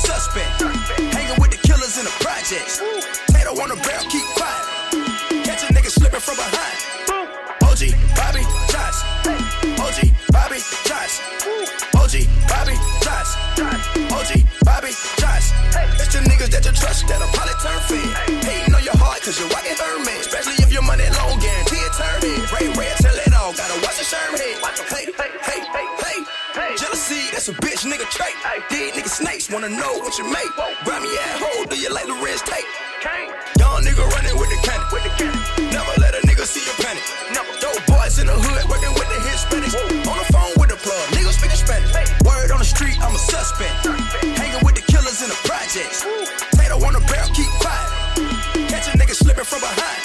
suspect. Hanging with the killers in the projects. Tato on the barrel, keep quiet. Catch a nigga slipping from behind. OG, Bobby, Johnson. OG, Bobby, Johnson. OG, Bobby, Johnson. OG, Bobby, Johnson. It's the niggas that you trust that'll probably turn That's a bitch nigga trait. These nigga snakes wanna know what you make. Grab me at hole, do you like the red tape? Young nigga running with the cannon. With the cannon. Never let a nigga see your panic. Never. Dope boys in the hood working with the Hispanics. Whoa. On the phone with the plug, niggas speaking Spanish. Hey. Word on the street, I'm a suspect. Perfect. Hanging with the killers in the projects. Woo. Tato on the barrel, keep quiet. Catch a nigga slipping from behind.